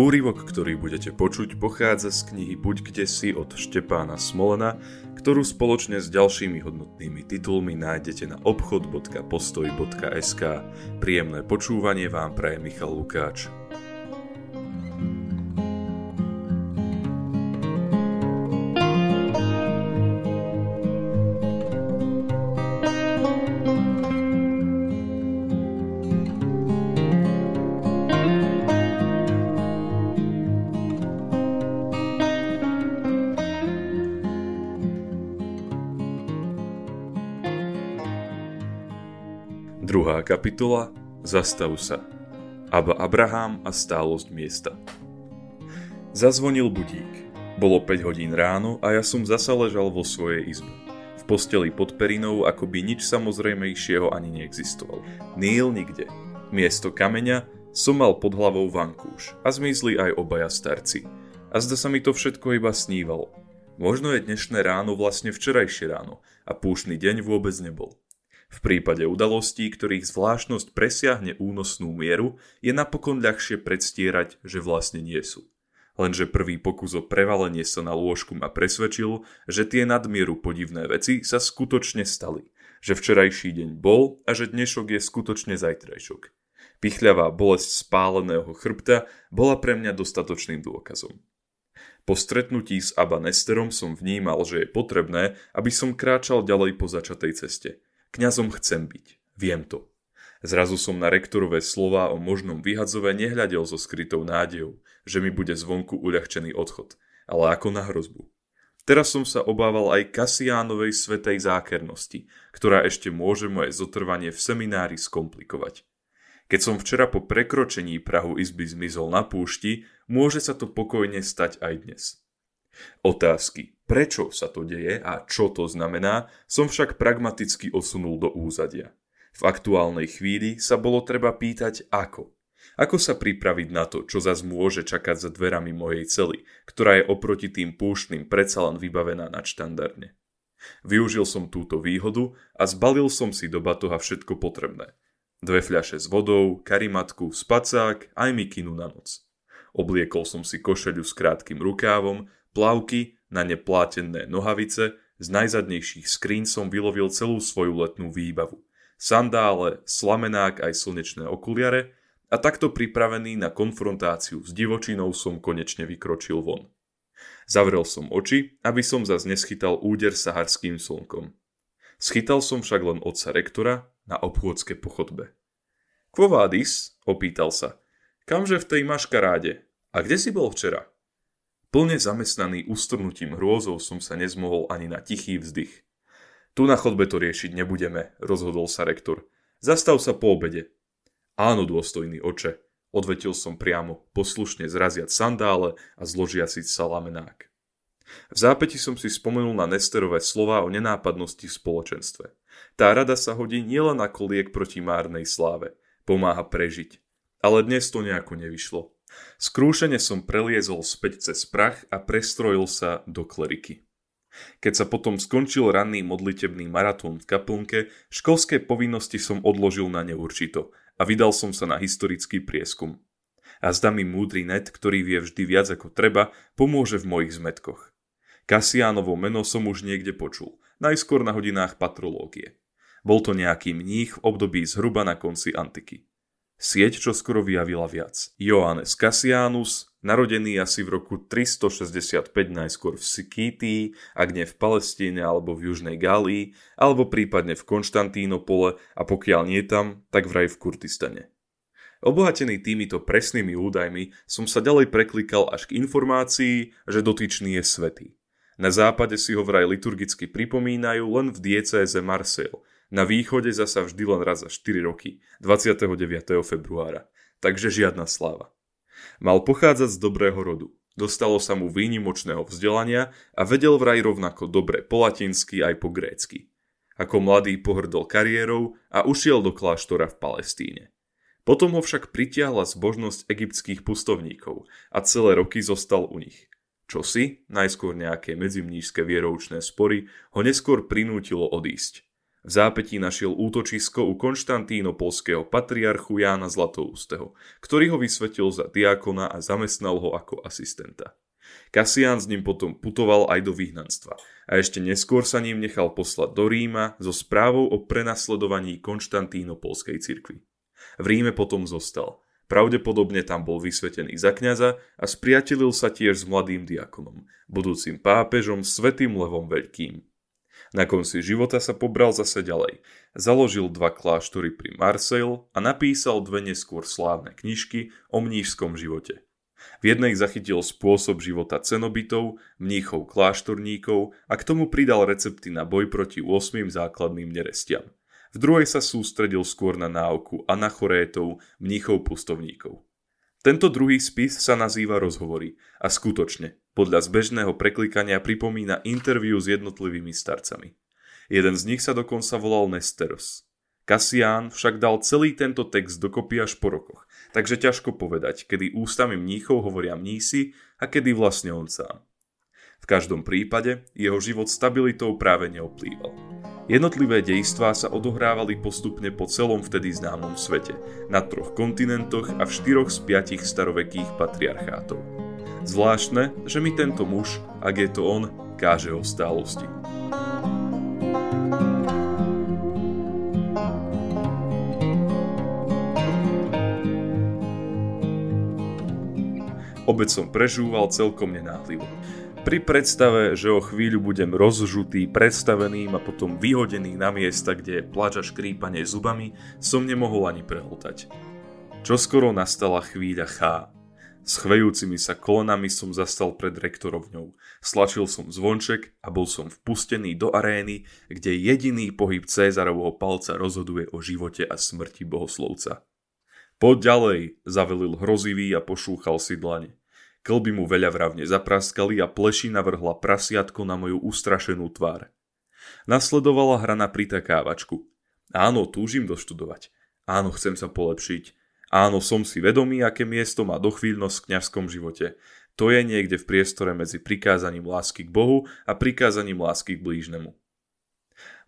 Úryvok, ktorý budete počuť, pochádza z knihy Buď kde si od Štepána Smolena, ktorú spoločne s ďalšími hodnotnými titulmi nájdete na obchod.postoj.sk. Príjemné počúvanie vám praje Michal Lukáč. Kapitola Zastav sa. Aba Abraham a stálosť miesta. Zazvonil budík. Bolo 5 hodín ráno a ja som zasa ležal vo svojej izbe. V posteli pod perinou, ako by nič samozrejmejšieho ani neexistovalo. Níl nikde. Miesto kameňa som mal pod hlavou vankúš a zmizli aj obaja starci. A zda sa mi to všetko iba snívalo. Možno je dnešné ráno vlastne včerajšie ráno a púšny deň vôbec nebol. V prípade udalostí, ktorých zvláštnosť presiahne únosnú mieru, je napokon ľahšie predstierať, že vlastne nie sú. Lenže prvý pokus o prevalenie sa na lôžku ma presvedčil, že tie nadmieru podivné veci sa skutočne stali. Že včerajší deň bol a že dnešok je skutočne zajtrajšok. Pichľavá bolesť spáleného chrbta bola pre mňa dostatočným dôkazom. Po stretnutí s Abba Nesterom som vnímal, že je potrebné, aby som kráčal ďalej po začatej ceste – Kňazom chcem byť. Viem to. Zrazu som na rektorové slova o možnom vyhadzove nehľadel so skrytou nádejou, že mi bude zvonku uľahčený odchod, ale ako na hrozbu. Teraz som sa obával aj Kasiánovej svetej zákernosti, ktorá ešte môže moje zotrvanie v seminári skomplikovať. Keď som včera po prekročení Prahu izby zmizol na púšti, môže sa to pokojne stať aj dnes. Otázky, prečo sa to deje a čo to znamená, som však pragmaticky osunul do úzadia. V aktuálnej chvíli sa bolo treba pýtať ako. Ako sa pripraviť na to, čo zas môže čakať za dverami mojej cely, ktorá je oproti tým púštnym predsa len vybavená nadštandardne. Využil som túto výhodu a zbalil som si do batoha všetko potrebné. Dve fľaše s vodou, karimatku, spacák aj mikinu na noc. Obliekol som si košeľu s krátkým rukávom, plavky, na ne plátené nohavice, z najzadnejších skrín som vylovil celú svoju letnú výbavu. Sandále, slamenák aj slnečné okuliare a takto pripravený na konfrontáciu s divočinou som konečne vykročil von. Zavrel som oči, aby som zas neschytal úder saharským slnkom. Schytal som však len otca rektora na obchôdzke pochodbe. Quo vadis? opýtal sa. Kamže v tej maškaráde? A kde si bol včera? Plne zamestnaný ustrnutím hrôzov som sa nezmohol ani na tichý vzdych. Tu na chodbe to riešiť nebudeme, rozhodol sa rektor. Zastav sa po obede. Áno, dôstojný oče, odvetil som priamo, poslušne zraziať sandále a zložiaciť sa lamenák. V zápäti som si spomenul na Nesterové slova o nenápadnosti v spoločenstve. Tá rada sa hodí nielen ako liek proti márnej sláve, pomáha prežiť. Ale dnes to nejako nevyšlo. Skrúšene som preliezol späť cez prach a prestrojil sa do kleriky. Keď sa potom skončil ranný modlitebný maratón v kaplnke, školské povinnosti som odložil na neurčito a vydal som sa na historický prieskum. A zda mi múdry net, ktorý vie vždy viac ako treba, pomôže v mojich zmetkoch. Kasiánovo meno som už niekde počul, najskôr na hodinách patrológie. Bol to nejaký mních v období zhruba na konci antiky. Sieť čo skoro vyjavila viac. Johannes Cassianus, narodený asi v roku 365 najskôr v Sikítii, ak nie v Palestíne alebo v Južnej Gálii, alebo prípadne v Konštantínopole a pokiaľ nie tam, tak vraj v Kurdistane. Obohatený týmito presnými údajmi som sa ďalej preklikal až k informácii, že dotyčný je svetý. Na západe si ho vraj liturgicky pripomínajú len v diecéze Marseille, na východe zasa vždy len raz za 4 roky, 29. februára. Takže žiadna sláva. Mal pochádzať z dobrého rodu. Dostalo sa mu výnimočného vzdelania a vedel vraj rovnako dobre po latinsky aj po grécky. Ako mladý pohrdol kariérou a ušiel do kláštora v Palestíne. Potom ho však pritiahla zbožnosť egyptských pustovníkov a celé roky zostal u nich. Čo si, najskôr nejaké medzimnížské vieroučné spory, ho neskôr prinútilo odísť. V zápetí našiel útočisko u konštantínopolského patriarchu Jána Zlatoústeho, ktorý ho vysvetil za diakona a zamestnal ho ako asistenta. Kasián s ním potom putoval aj do vyhnanstva a ešte neskôr sa ním nechal poslať do Ríma so správou o prenasledovaní konštantínopolskej cirkvi. V Ríme potom zostal. Pravdepodobne tam bol vysvetený za kňaza a spriatelil sa tiež s mladým diakonom, budúcim pápežom Svetým Levom Veľkým. Na konci života sa pobral zase ďalej. Založil dva kláštory pri Marseille a napísal dve neskôr slávne knižky o mnížskom živote. V jednej zachytil spôsob života cenobitov, mníchov kláštorníkov a k tomu pridal recepty na boj proti 8 základným nerestiam. V druhej sa sústredil skôr na náuku anachorétov, mníchov pustovníkov. Tento druhý spis sa nazýva Rozhovory a skutočne, podľa zbežného preklikania pripomína interviu s jednotlivými starcami. Jeden z nich sa dokonca volal Nesteros. Kasián však dal celý tento text dokopy až po rokoch, takže ťažko povedať, kedy ústami mníchov hovoria mnísi a kedy vlastne on sám. V každom prípade jeho život stabilitou práve neoplýval. Jednotlivé dejstvá sa odohrávali postupne po celom vtedy známom svete, na troch kontinentoch a v štyroch z piatich starovekých patriarchátov. Zvláštne, že mi tento muž, ak je to on, káže o stálosti. Obec som prežúval celkom nenáhlivo. Pri predstave, že o chvíľu budem rozžutý, predstaveným a potom vyhodený na miesta, kde je plač a škrípanie zubami, som nemohol ani prehltať. Čoskoro nastala chvíľa chá. S chvejúcimi sa kolonami som zastal pred rektorovňou. Slačil som zvonček a bol som vpustený do arény, kde jediný pohyb Cézarovho palca rozhoduje o živote a smrti bohoslovca. Poď ďalej, zavelil hrozivý a pošúchal si dlane. Klby mu veľa vravne zapraskali a plešina vrhla prasiatko na moju ustrašenú tvár. Nasledovala hra na pritakávačku. Áno, túžim doštudovať. Áno, chcem sa polepšiť. Áno, som si vedomý, aké miesto má dochvíľnosť v kňazskom živote. To je niekde v priestore medzi prikázaním lásky k Bohu a prikázaním lásky k blížnemu.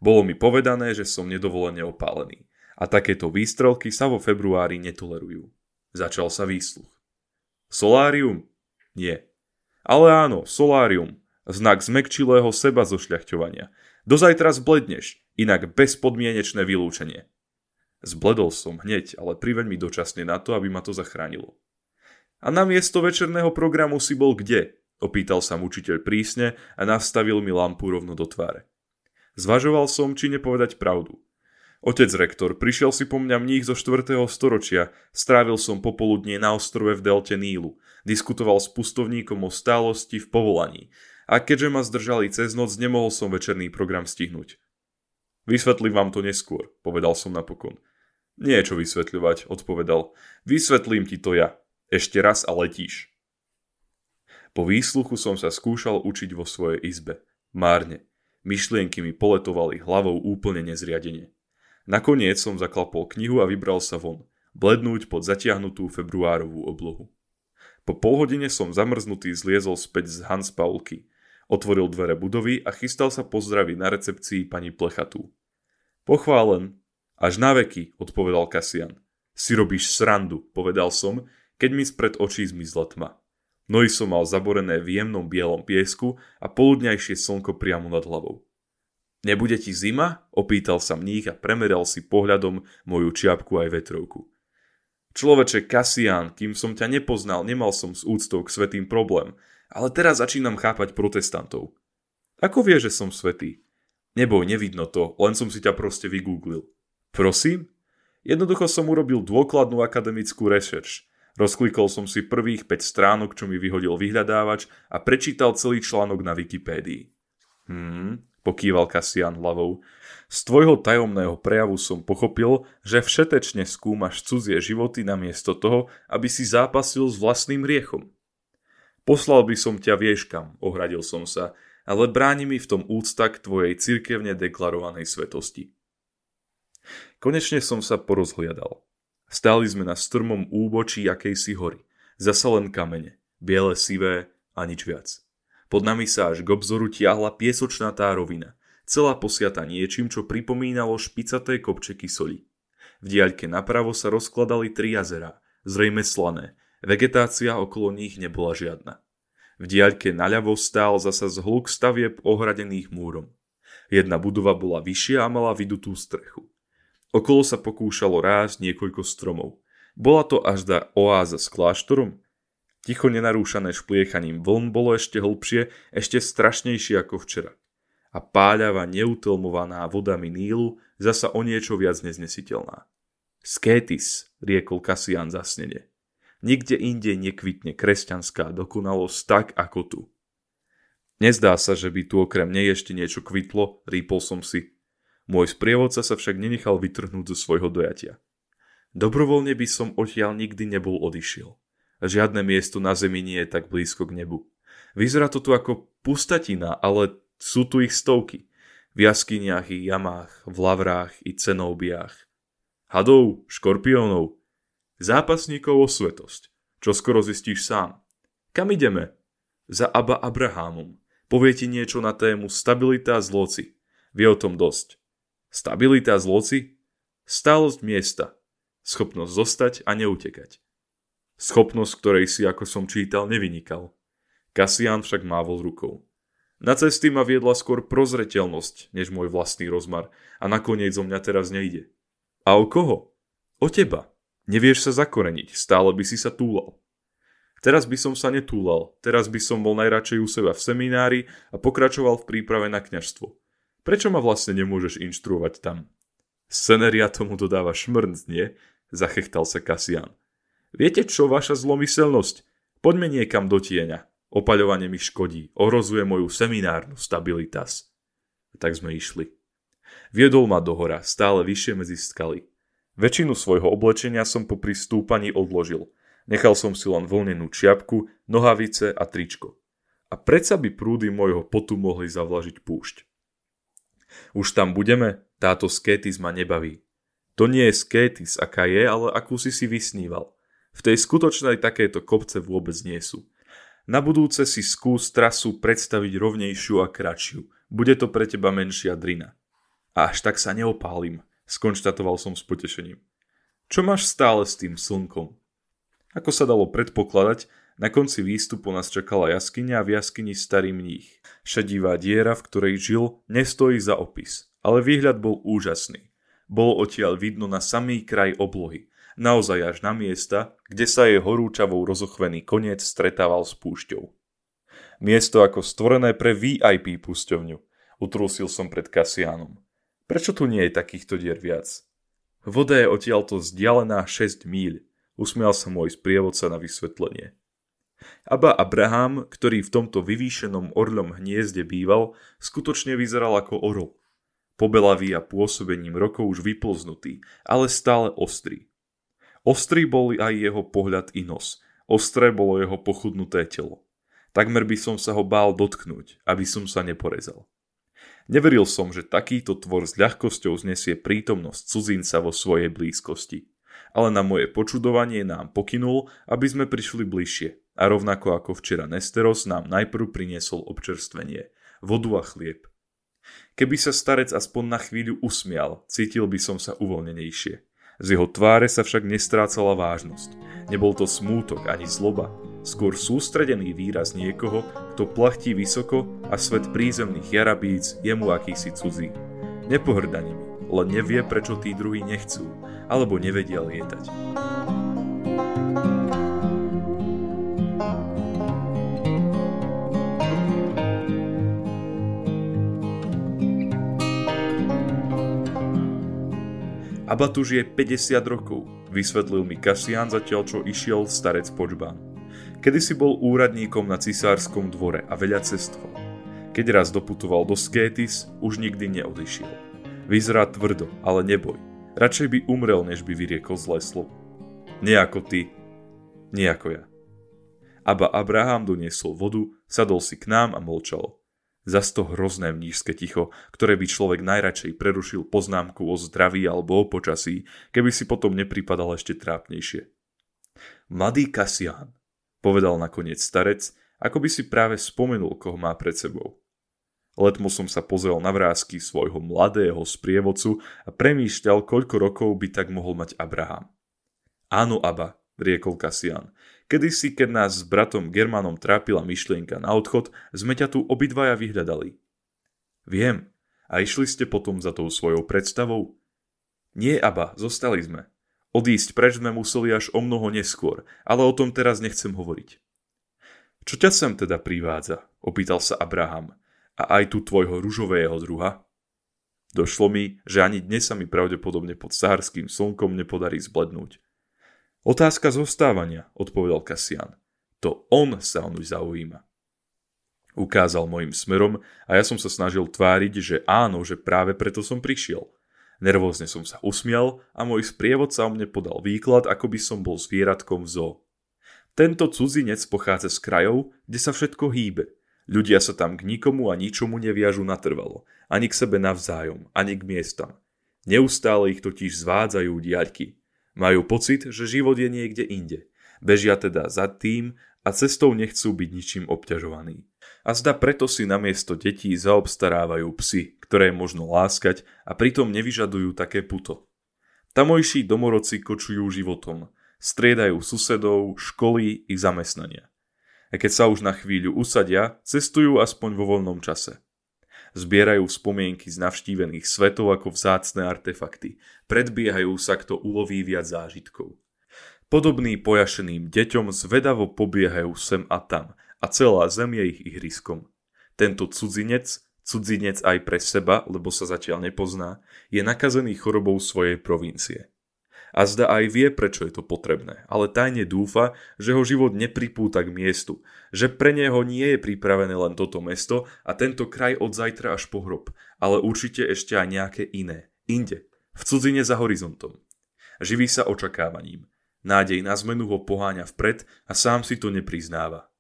Bolo mi povedané, že som nedovolene opálený a takéto výstrelky sa vo februári netolerujú. Začal sa výsluch. Solárium? Nie. Ale áno, solárium. Znak zmekčilého seba zošľachťovania. Do zajtra zbledneš, inak bezpodmienečné vylúčenie. Zbledol som hneď, ale priveň mi dočasne na to, aby ma to zachránilo. A na miesto večerného programu si bol kde? Opýtal sa učiteľ prísne a nastavil mi lampu rovno do tváre. Zvažoval som, či nepovedať pravdu. Otec rektor, prišiel si po mňa mních zo 4. storočia, strávil som popoludnie na ostrove v delte Nílu, diskutoval s pustovníkom o stálosti v povolaní a keďže ma zdržali cez noc, nemohol som večerný program stihnúť. Vysvetlím vám to neskôr, povedal som napokon. Nie čo vysvetľovať, odpovedal. Vysvetlím ti to ja. Ešte raz a letíš. Po výsluchu som sa skúšal učiť vo svojej izbe. Márne. Myšlienky mi poletovali hlavou úplne nezriadene. Nakoniec som zaklapol knihu a vybral sa von. Blednúť pod zatiahnutú februárovú oblohu. Po polhodine som zamrznutý zliezol späť z Hans Paulky. Otvoril dvere budovy a chystal sa pozdraviť na recepcii pani Plechatú. Pochválen, až na veky, odpovedal Kasian. Si robíš srandu, povedal som, keď mi spred očí zmizla tma. Nohy som mal zaborené v jemnom bielom piesku a poludňajšie slnko priamo nad hlavou. Nebude ti zima? Opýtal sa mních a premeral si pohľadom moju čiapku aj vetrovku. Človeče Kasian, kým som ťa nepoznal, nemal som s úctou k svetým problém, ale teraz začínam chápať protestantov. Ako vie, že som svetý? Neboj, nevidno to, len som si ťa proste vygooglil. Prosím? Jednoducho som urobil dôkladnú akademickú rešerš. Rozklikol som si prvých 5 stránok, čo mi vyhodil vyhľadávač a prečítal celý článok na Wikipédii. Hmm, pokýval Kasian hlavou. Z tvojho tajomného prejavu som pochopil, že všetečne skúmaš cudzie životy namiesto toho, aby si zápasil s vlastným riechom. Poslal by som ťa vieškam, ohradil som sa, ale bráni mi v tom úcta k tvojej cirkevne deklarovanej svetosti. Konečne som sa porozhliadal. Stáli sme na strmom úbočí akejsi hory. Zasa len kamene, biele sivé a nič viac. Pod nami sa až k obzoru tiahla piesočnatá rovina. celá posiata niečím, čo pripomínalo špicaté kopčeky soli. V diaľke napravo sa rozkladali tri jazera, zrejme slané, vegetácia okolo nich nebola žiadna. V diaľke naľavo stál zasa zhluk stavieb ohradených múrom. Jedna budova bola vyššia a mala vydutú strechu. Okolo sa pokúšalo rásť niekoľko stromov. Bola to až da oáza s kláštorom? Ticho nenarúšané špliechaním vln bolo ešte hlbšie, ešte strašnejšie ako včera. A páľava neutelmovaná vodami Nílu zasa o niečo viac neznesiteľná. Skétis, riekol Kasian zasnene. Nikde inde nekvitne kresťanská dokonalosť tak ako tu. Nezdá sa, že by tu okrem nej ešte niečo kvitlo, rýpol som si. Môj sprievodca sa však nenechal vytrhnúť zo svojho dojatia. Dobrovoľne by som odtiaľ nikdy nebol odišiel. Žiadne miesto na zemi nie je tak blízko k nebu. Vyzerá to tu ako pustatina, ale sú tu ich stovky. V jaskyniach i jamách, v lavrách i cenoubiach hadov, škorpiónov, zápasníkov o svetosť, čo skoro zistíš sám. Kam ideme? Za Abba Abrahamom. Povie ti niečo na tému stabilita zloci. Vie o tom dosť. Stabilita zloci? Stálosť miesta. Schopnosť zostať a neutekať. Schopnosť, ktorej si, ako som čítal, nevynikal. Kasian však mávol rukou. Na cesty ma viedla skôr prozreteľnosť, než môj vlastný rozmar a nakoniec zo mňa teraz nejde. A o koho? O teba. Nevieš sa zakoreniť, stále by si sa túlal. Teraz by som sa netúlal, teraz by som bol najradšej u seba v seminári a pokračoval v príprave na kňažstvo. Prečo ma vlastne nemôžeš inštruovať tam? Scenéria tomu dodáva šmrnc, nie? Zachechtal sa Kasian. Viete čo, vaša zlomyselnosť? Poďme niekam do tieňa. Opaľovanie mi škodí, ohrozuje moju seminárnu stabilitas. Tak sme išli. Viedol ma do hora, stále vyššie medzi skaly. Väčšinu svojho oblečenia som po pristúpaní odložil. Nechal som si len vlnenú čiapku, nohavice a tričko. A predsa by prúdy môjho potu mohli zavlažiť púšť. Už tam budeme? Táto skétis ma nebaví. To nie je skétis, aká je, ale akú si si vysníval. V tej skutočnej takéto kopce vôbec nie sú. Na budúce si skús trasu predstaviť rovnejšiu a kratšiu. Bude to pre teba menšia drina. A až tak sa neopálim, skonštatoval som s potešením. Čo máš stále s tým slnkom? Ako sa dalo predpokladať, na konci výstupu nás čakala jaskyňa a v jaskyni starý mních. Šedivá diera, v ktorej žil, nestojí za opis, ale výhľad bol úžasný. Bolo odtiaľ vidno na samý kraj oblohy, naozaj až na miesta, kde sa jej horúčavou rozochvený koniec stretával s púšťou. Miesto ako stvorené pre VIP pusťovňu, utrúsil som pred Kasianom. Prečo tu nie je takýchto dier viac? Voda je odtiaľto vzdialená 6 míľ, usmial sa môj sprievodca na vysvetlenie. Aba Abraham, ktorý v tomto vyvýšenom orľom hniezde býval, skutočne vyzeral ako orol. Pobelavý a pôsobením rokov už vyplznutý, ale stále ostrý. Ostrý bol aj jeho pohľad i nos, ostré bolo jeho pochudnuté telo. Takmer by som sa ho bál dotknúť, aby som sa neporezal. Neveril som, že takýto tvor s ľahkosťou znesie prítomnosť cudzinca vo svojej blízkosti. Ale na moje počudovanie nám pokynul, aby sme prišli bližšie. A rovnako ako včera Nesteros nám najprv priniesol občerstvenie, vodu a chlieb. Keby sa starec aspoň na chvíľu usmial, cítil by som sa uvoľnenejšie. Z jeho tváre sa však nestrácala vážnosť. Nebol to smútok ani zloba, skôr sústredený výraz niekoho, kto plachtí vysoko a svet prízemných jarabíc je mu akýsi cudzí. Nepohrda nimi, len nevie, prečo tí druhí nechcú, alebo nevedia lietať. Abatuž je 50 rokov, vysvetlil mi Kasian zatiaľ čo išiel starec počbán. Kedysi bol úradníkom na cisárskom dvore a veľa cestoval. Keď raz doputoval do Skétis, už nikdy neodišiel. Vyzerá tvrdo, ale neboj. Radšej by umrel, než by vyriekol zlé slovo. Nie ako ty, nie ako ja. Aba Abraham doniesol vodu, sadol si k nám a molčal. Zas to hrozné mnížske ticho, ktoré by človek najradšej prerušil poznámku o zdraví alebo o počasí, keby si potom nepripadal ešte trápnejšie. Mladý Kasián, povedal nakoniec starec, ako by si práve spomenul, koho má pred sebou. Letmo som sa pozrel na vrázky svojho mladého sprievodcu a premýšľal, koľko rokov by tak mohol mať Abraham. Áno, Aba, riekol Kasian. Kedysi, keď nás s bratom Germanom trápila myšlienka na odchod, sme ťa tu obidvaja vyhľadali. Viem. A išli ste potom za tou svojou predstavou? Nie, Aba, zostali sme. Odísť preč sme museli až o mnoho neskôr, ale o tom teraz nechcem hovoriť. Čo ťa sem teda privádza? Opýtal sa Abraham a aj tu tvojho ružového druha? Došlo mi, že ani dnes sa mi pravdepodobne pod sahárským slnkom nepodarí zblednúť. Otázka zostávania, odpovedal Kasian. To on sa o zaujíma. Ukázal mojim smerom a ja som sa snažil tváriť, že áno, že práve preto som prišiel. Nervózne som sa usmial a môj sprievodca o mne podal výklad, ako by som bol zvieratkom v zoo. Tento cudzinec pochádza z krajov, kde sa všetko hýbe – Ľudia sa tam k nikomu a ničomu neviažu natrvalo, ani k sebe navzájom, ani k miestam. Neustále ich totiž zvádzajú diaľky. Majú pocit, že život je niekde inde. Bežia teda za tým a cestou nechcú byť ničím obťažovaní. A zda preto si namiesto detí zaobstarávajú psy, ktoré možno láskať a pritom nevyžadujú také puto. Tamojší domorodci kočujú životom, striedajú susedov, školy i zamestnania a keď sa už na chvíľu usadia, cestujú aspoň vo voľnom čase. Zbierajú spomienky z navštívených svetov ako vzácne artefakty. Predbiehajú sa, kto uloví viac zážitkov. Podobný pojašeným deťom zvedavo pobiehajú sem a tam a celá zem je ich ihriskom. Tento cudzinec, cudzinec aj pre seba, lebo sa zatiaľ nepozná, je nakazený chorobou svojej provincie a zda aj vie, prečo je to potrebné, ale tajne dúfa, že ho život nepripúta k miestu, že pre neho nie je pripravené len toto mesto a tento kraj od zajtra až po hrob, ale určite ešte aj nejaké iné, inde, v cudzine za horizontom. Živí sa očakávaním. Nádej na zmenu ho poháňa vpred a sám si to nepriznáva.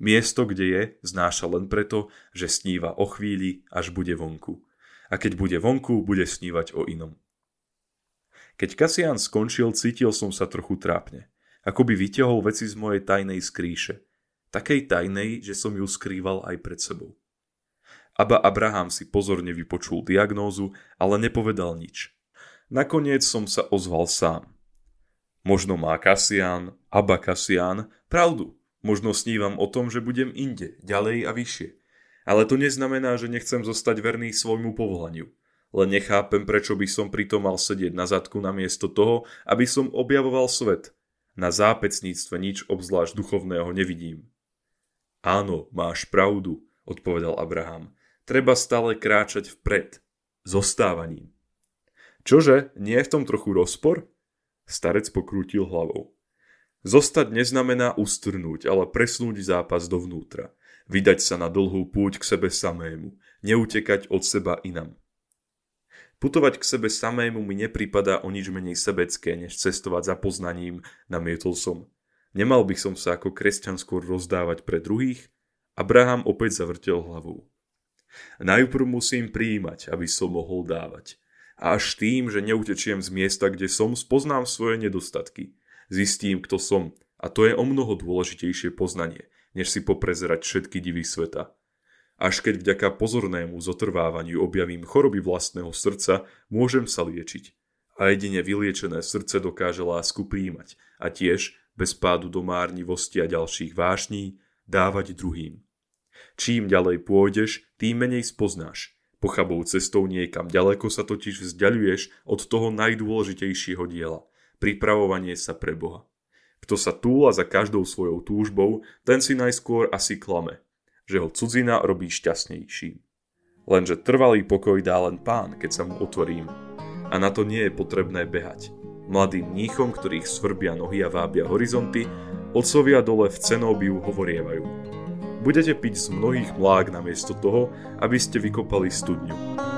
Miesto, kde je, znáša len preto, že sníva o chvíli, až bude vonku. A keď bude vonku, bude snívať o inom. Keď Kasian skončil, cítil som sa trochu trápne. Ako by vyťahol veci z mojej tajnej skrýše. Takej tajnej, že som ju skrýval aj pred sebou. Aba Abraham si pozorne vypočul diagnózu, ale nepovedal nič. Nakoniec som sa ozval sám. Možno má Kasian, Aba Kasian, pravdu. Možno snívam o tom, že budem inde, ďalej a vyššie. Ale to neznamená, že nechcem zostať verný svojmu povolaniu len nechápem, prečo by som pritom mal sedieť na zadku namiesto toho, aby som objavoval svet. Na zápecníctve nič obzvlášť duchovného nevidím. Áno, máš pravdu, odpovedal Abraham. Treba stále kráčať vpred. Zostávaním. Čože, nie je v tom trochu rozpor? Starec pokrútil hlavou. Zostať neznamená ustrnúť, ale presnúť zápas dovnútra. Vydať sa na dlhú púť k sebe samému. Neutekať od seba inam. Putovať k sebe samému mi nepripadá o nič menej sebecké, než cestovať za poznaním, namietol som. Nemal by som sa ako kresťan skôr rozdávať pre druhých? Abraham opäť zavrtel hlavou. Najprv musím prijímať, aby som mohol dávať. A až tým, že neutečiem z miesta, kde som, spoznám svoje nedostatky. Zistím, kto som. A to je o mnoho dôležitejšie poznanie, než si poprezerať všetky divy sveta. Až keď vďaka pozornému zotrvávaniu objavím choroby vlastného srdca, môžem sa liečiť. A jedine vyliečené srdce dokáže lásku príjmať a tiež, bez pádu do márnivosti a ďalších vášní, dávať druhým. Čím ďalej pôjdeš, tým menej spoznáš. Pochabou cestou niekam ďaleko sa totiž vzdialuješ od toho najdôležitejšieho diela. Pripravovanie sa pre Boha. Kto sa túla za každou svojou túžbou, ten si najskôr asi klame že ho cudzina robí šťastnejším. Lenže trvalý pokoj dá len pán, keď sa mu otvorím. A na to nie je potrebné behať. Mladým mníchom, ktorých svrbia nohy a vábia horizonty, otcovia dole v cenóbiu hovorievajú. Budete piť z mnohých mlák namiesto toho, aby ste vykopali studňu.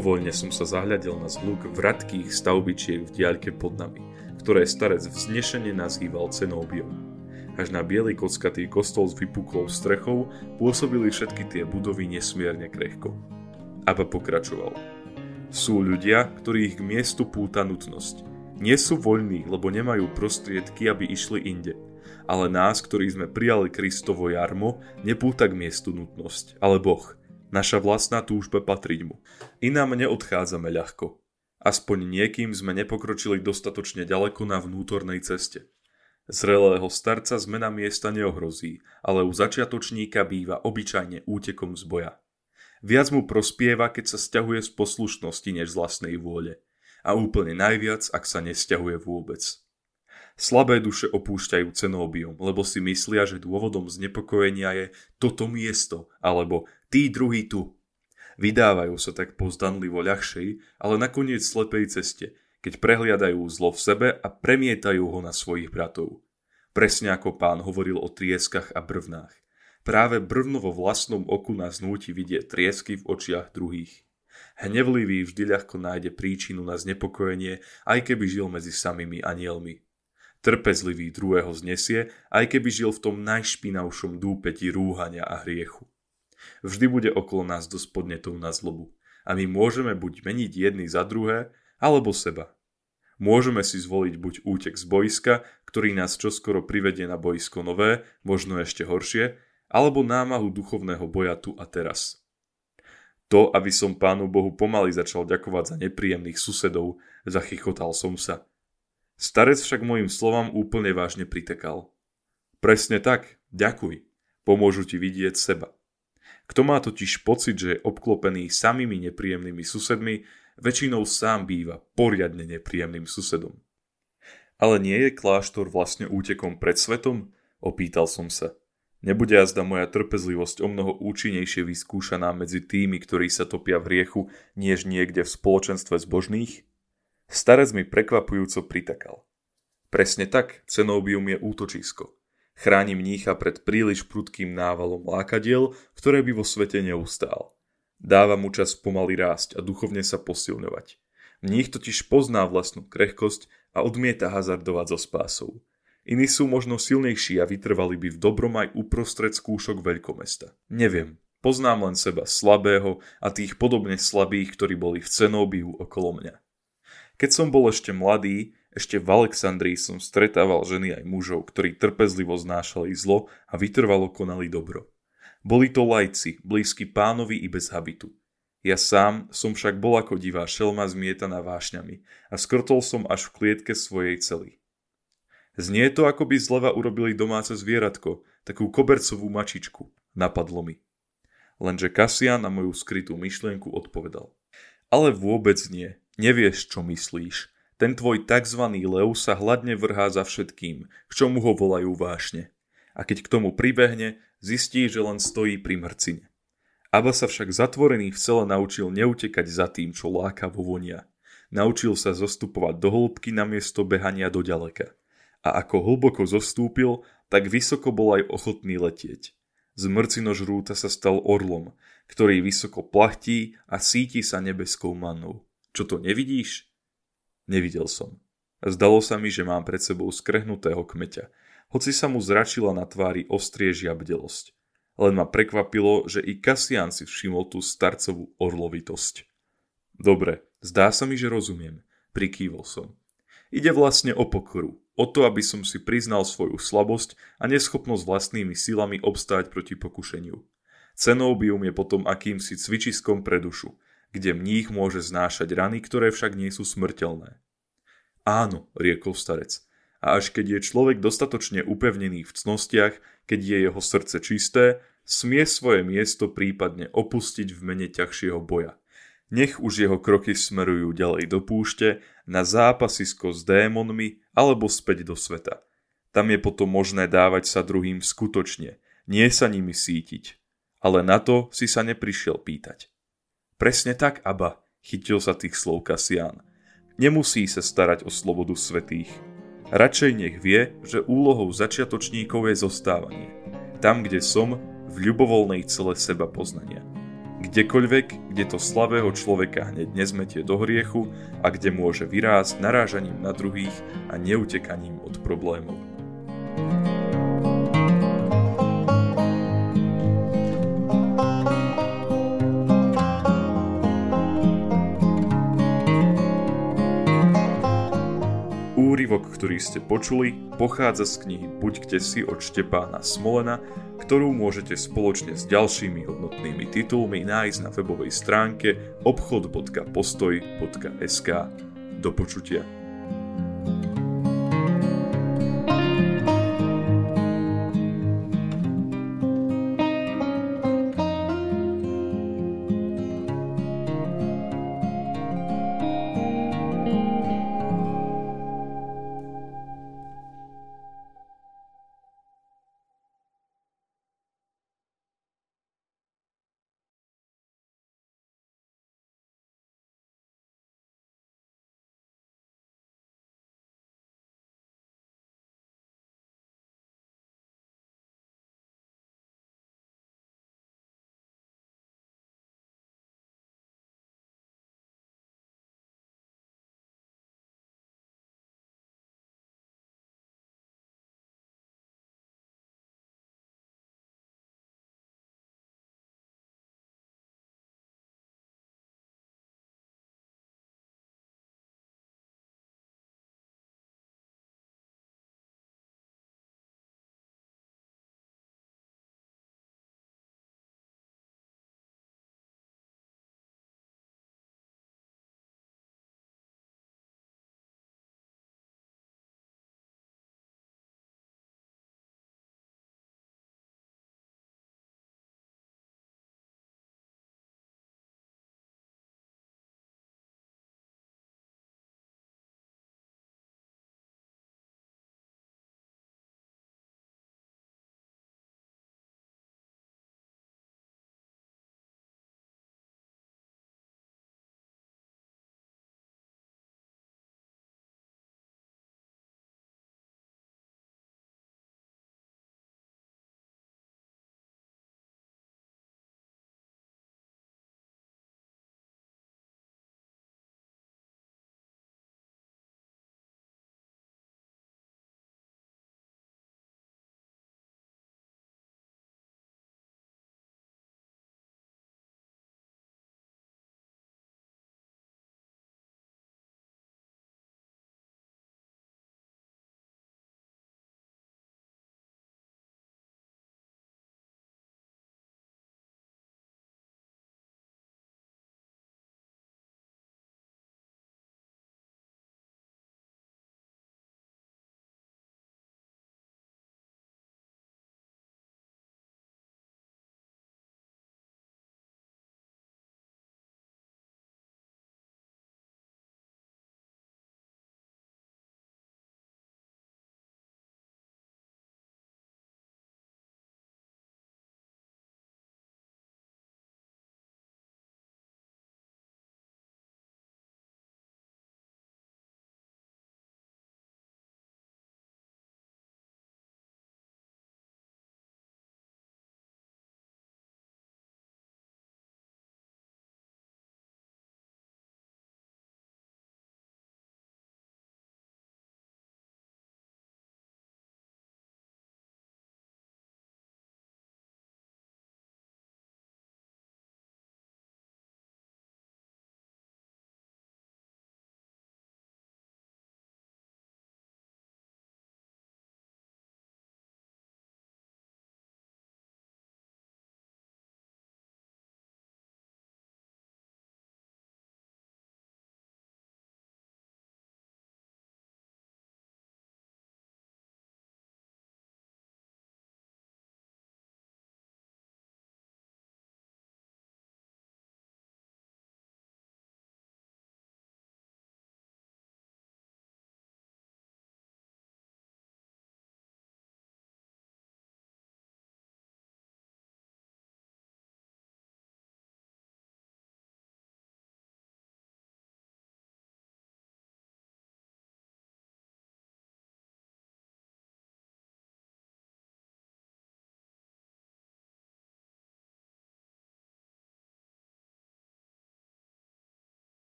Mimovoľne som sa zahľadil na zhluk vratkých stavbičiek v diaľke pod nami, ktoré starec vznešene nazýval cenóbiom. Až na biely kockatý kostol s vypuklou strechou pôsobili všetky tie budovy nesmierne krehko. Aba pokračoval. Sú ľudia, ktorých k miestu púta nutnosť. Nie sú voľní, lebo nemajú prostriedky, aby išli inde. Ale nás, ktorí sme prijali Kristovo jarmo, nepúta k miestu nutnosť, ale Boh. Naša vlastná túžba patriť mu. Inám neodchádzame ľahko. Aspoň niekým sme nepokročili dostatočne ďaleko na vnútornej ceste. Zrelého starca zmena miesta neohrozí, ale u začiatočníka býva obyčajne útekom z boja. Viac mu prospieva, keď sa stiahuje z poslušnosti než z vlastnej vôle. A úplne najviac, ak sa nesťahuje vôbec. Slabé duše opúšťajú cenóbium, lebo si myslia, že dôvodom znepokojenia je toto miesto, alebo tí druhý tu. Vydávajú sa tak pozdanlivo ľahšej, ale nakoniec slepej ceste, keď prehliadajú zlo v sebe a premietajú ho na svojich bratov. Presne ako pán hovoril o trieskach a brvnách. Práve brvno vo vlastnom oku nás núti vidieť triesky v očiach druhých. Hnevlivý vždy ľahko nájde príčinu na znepokojenie, aj keby žil medzi samými anielmi. Trpezlivý druhého znesie, aj keby žil v tom najšpinavšom dúpeti rúhania a hriechu. Vždy bude okolo nás dosť podnetov na zlobu. A my môžeme buď meniť jedny za druhé, alebo seba. Môžeme si zvoliť buď útek z boiska, ktorý nás čoskoro privedie na boisko nové, možno ešte horšie, alebo námahu duchovného boja tu a teraz. To, aby som Pánu Bohu pomaly začal ďakovať za nepríjemných susedov, zachychotal som sa. Starec však mojim slovám úplne vážne pritekal. Presne tak, ďakuj, pomôžu ti vidieť seba. Kto má totiž pocit, že je obklopený samými nepríjemnými susedmi, väčšinou sám býva poriadne nepríjemným susedom. Ale nie je kláštor vlastne útekom pred svetom? Opýtal som sa. Nebude jazda moja trpezlivosť o mnoho účinnejšie vyskúšaná medzi tými, ktorí sa topia v riechu, než niekde v spoločenstve zbožných? Starec mi prekvapujúco pritakal. Presne tak, cenóbium je útočisko. Chráni mnícha pred príliš prudkým návalom lákadiel, ktoré by vo svete neustál. Dáva mu čas pomaly rásť a duchovne sa posilňovať. Mních totiž pozná vlastnú krehkosť a odmieta hazardovať so spásou. Iní sú možno silnejší a vytrvali by v dobrom aj uprostred skúšok veľkomesta. Neviem, poznám len seba slabého a tých podobne slabých, ktorí boli v cenóbiu okolo mňa. Keď som bol ešte mladý, ešte v Alexandrii som stretával ženy aj mužov, ktorí trpezlivo znášali zlo a vytrvalo konali dobro. Boli to lajci, blízky pánovi i bez habitu. Ja sám som však bol ako divá šelma zmietaná vášňami a skrtol som až v klietke svojej cely. Znie to, ako by zleva urobili domáce zvieratko, takú kobercovú mačičku. Napadlo mi. Lenže Kasian na moju skrytú myšlienku odpovedal. Ale vôbec nie. Nevieš, čo myslíš. Ten tvoj tzv. lev sa hladne vrhá za všetkým, k čomu ho volajú vášne. A keď k tomu pribehne, zistí, že len stojí pri mrcine. Aba sa však zatvorený v cele naučil neutekať za tým, čo láka vo vonia. Naučil sa zostupovať do hĺbky namiesto behania do ďaleka. A ako hlboko zostúpil, tak vysoko bol aj ochotný letieť. Z mrcinožrúta sa stal orlom, ktorý vysoko plachtí a síti sa nebeskou mannou. Čo to nevidíš? Nevidel som. Zdalo sa mi, že mám pred sebou skrhnutého kmeťa, hoci sa mu zračila na tvári ostriežia bdelosť. Len ma prekvapilo, že i Kasian si všimol tú starcovú orlovitosť. Dobre, zdá sa mi, že rozumiem, prikývol som. Ide vlastne o pokoru, o to, aby som si priznal svoju slabosť a neschopnosť vlastnými silami obstáť proti pokušeniu. Cenóbium je potom akýmsi cvičiskom pre dušu, kde mních môže znášať rany, ktoré však nie sú smrteľné. Áno, riekol starec, a až keď je človek dostatočne upevnený v cnostiach, keď je jeho srdce čisté, smie svoje miesto prípadne opustiť v mene ťažšieho boja. Nech už jeho kroky smerujú ďalej do púšte, na zápasisko s démonmi alebo späť do sveta. Tam je potom možné dávať sa druhým skutočne, nie sa nimi sítiť. Ale na to si sa neprišiel pýtať. Presne tak, Aba, chytil sa tých slov Kasián. Nemusí sa starať o slobodu svetých, Radšej nech vie, že úlohou začiatočníkov je zostávanie. Tam, kde som, v ľubovoľnej cele seba poznania. Kdekoľvek, kde to slavého človeka hneď nezmetie do hriechu a kde môže vyrásť narážaním na druhých a neutekaním od problémov. Úryvok, ktorý ste počuli, pochádza z knihy Buďte si od Štepána Smolena, ktorú môžete spoločne s ďalšími hodnotnými titulmi nájsť na webovej stránke obchod.postoj.sk. Do počutia.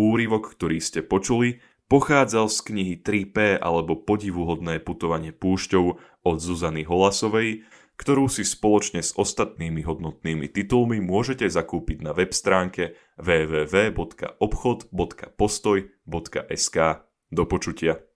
Úryvok, ktorý ste počuli, pochádzal z knihy 3P alebo Podivuhodné putovanie púšťou od Zuzany Holasovej, ktorú si spoločne s ostatnými hodnotnými titulmi môžete zakúpiť na web stránke www.obchod.postoj.sk. Do počutia.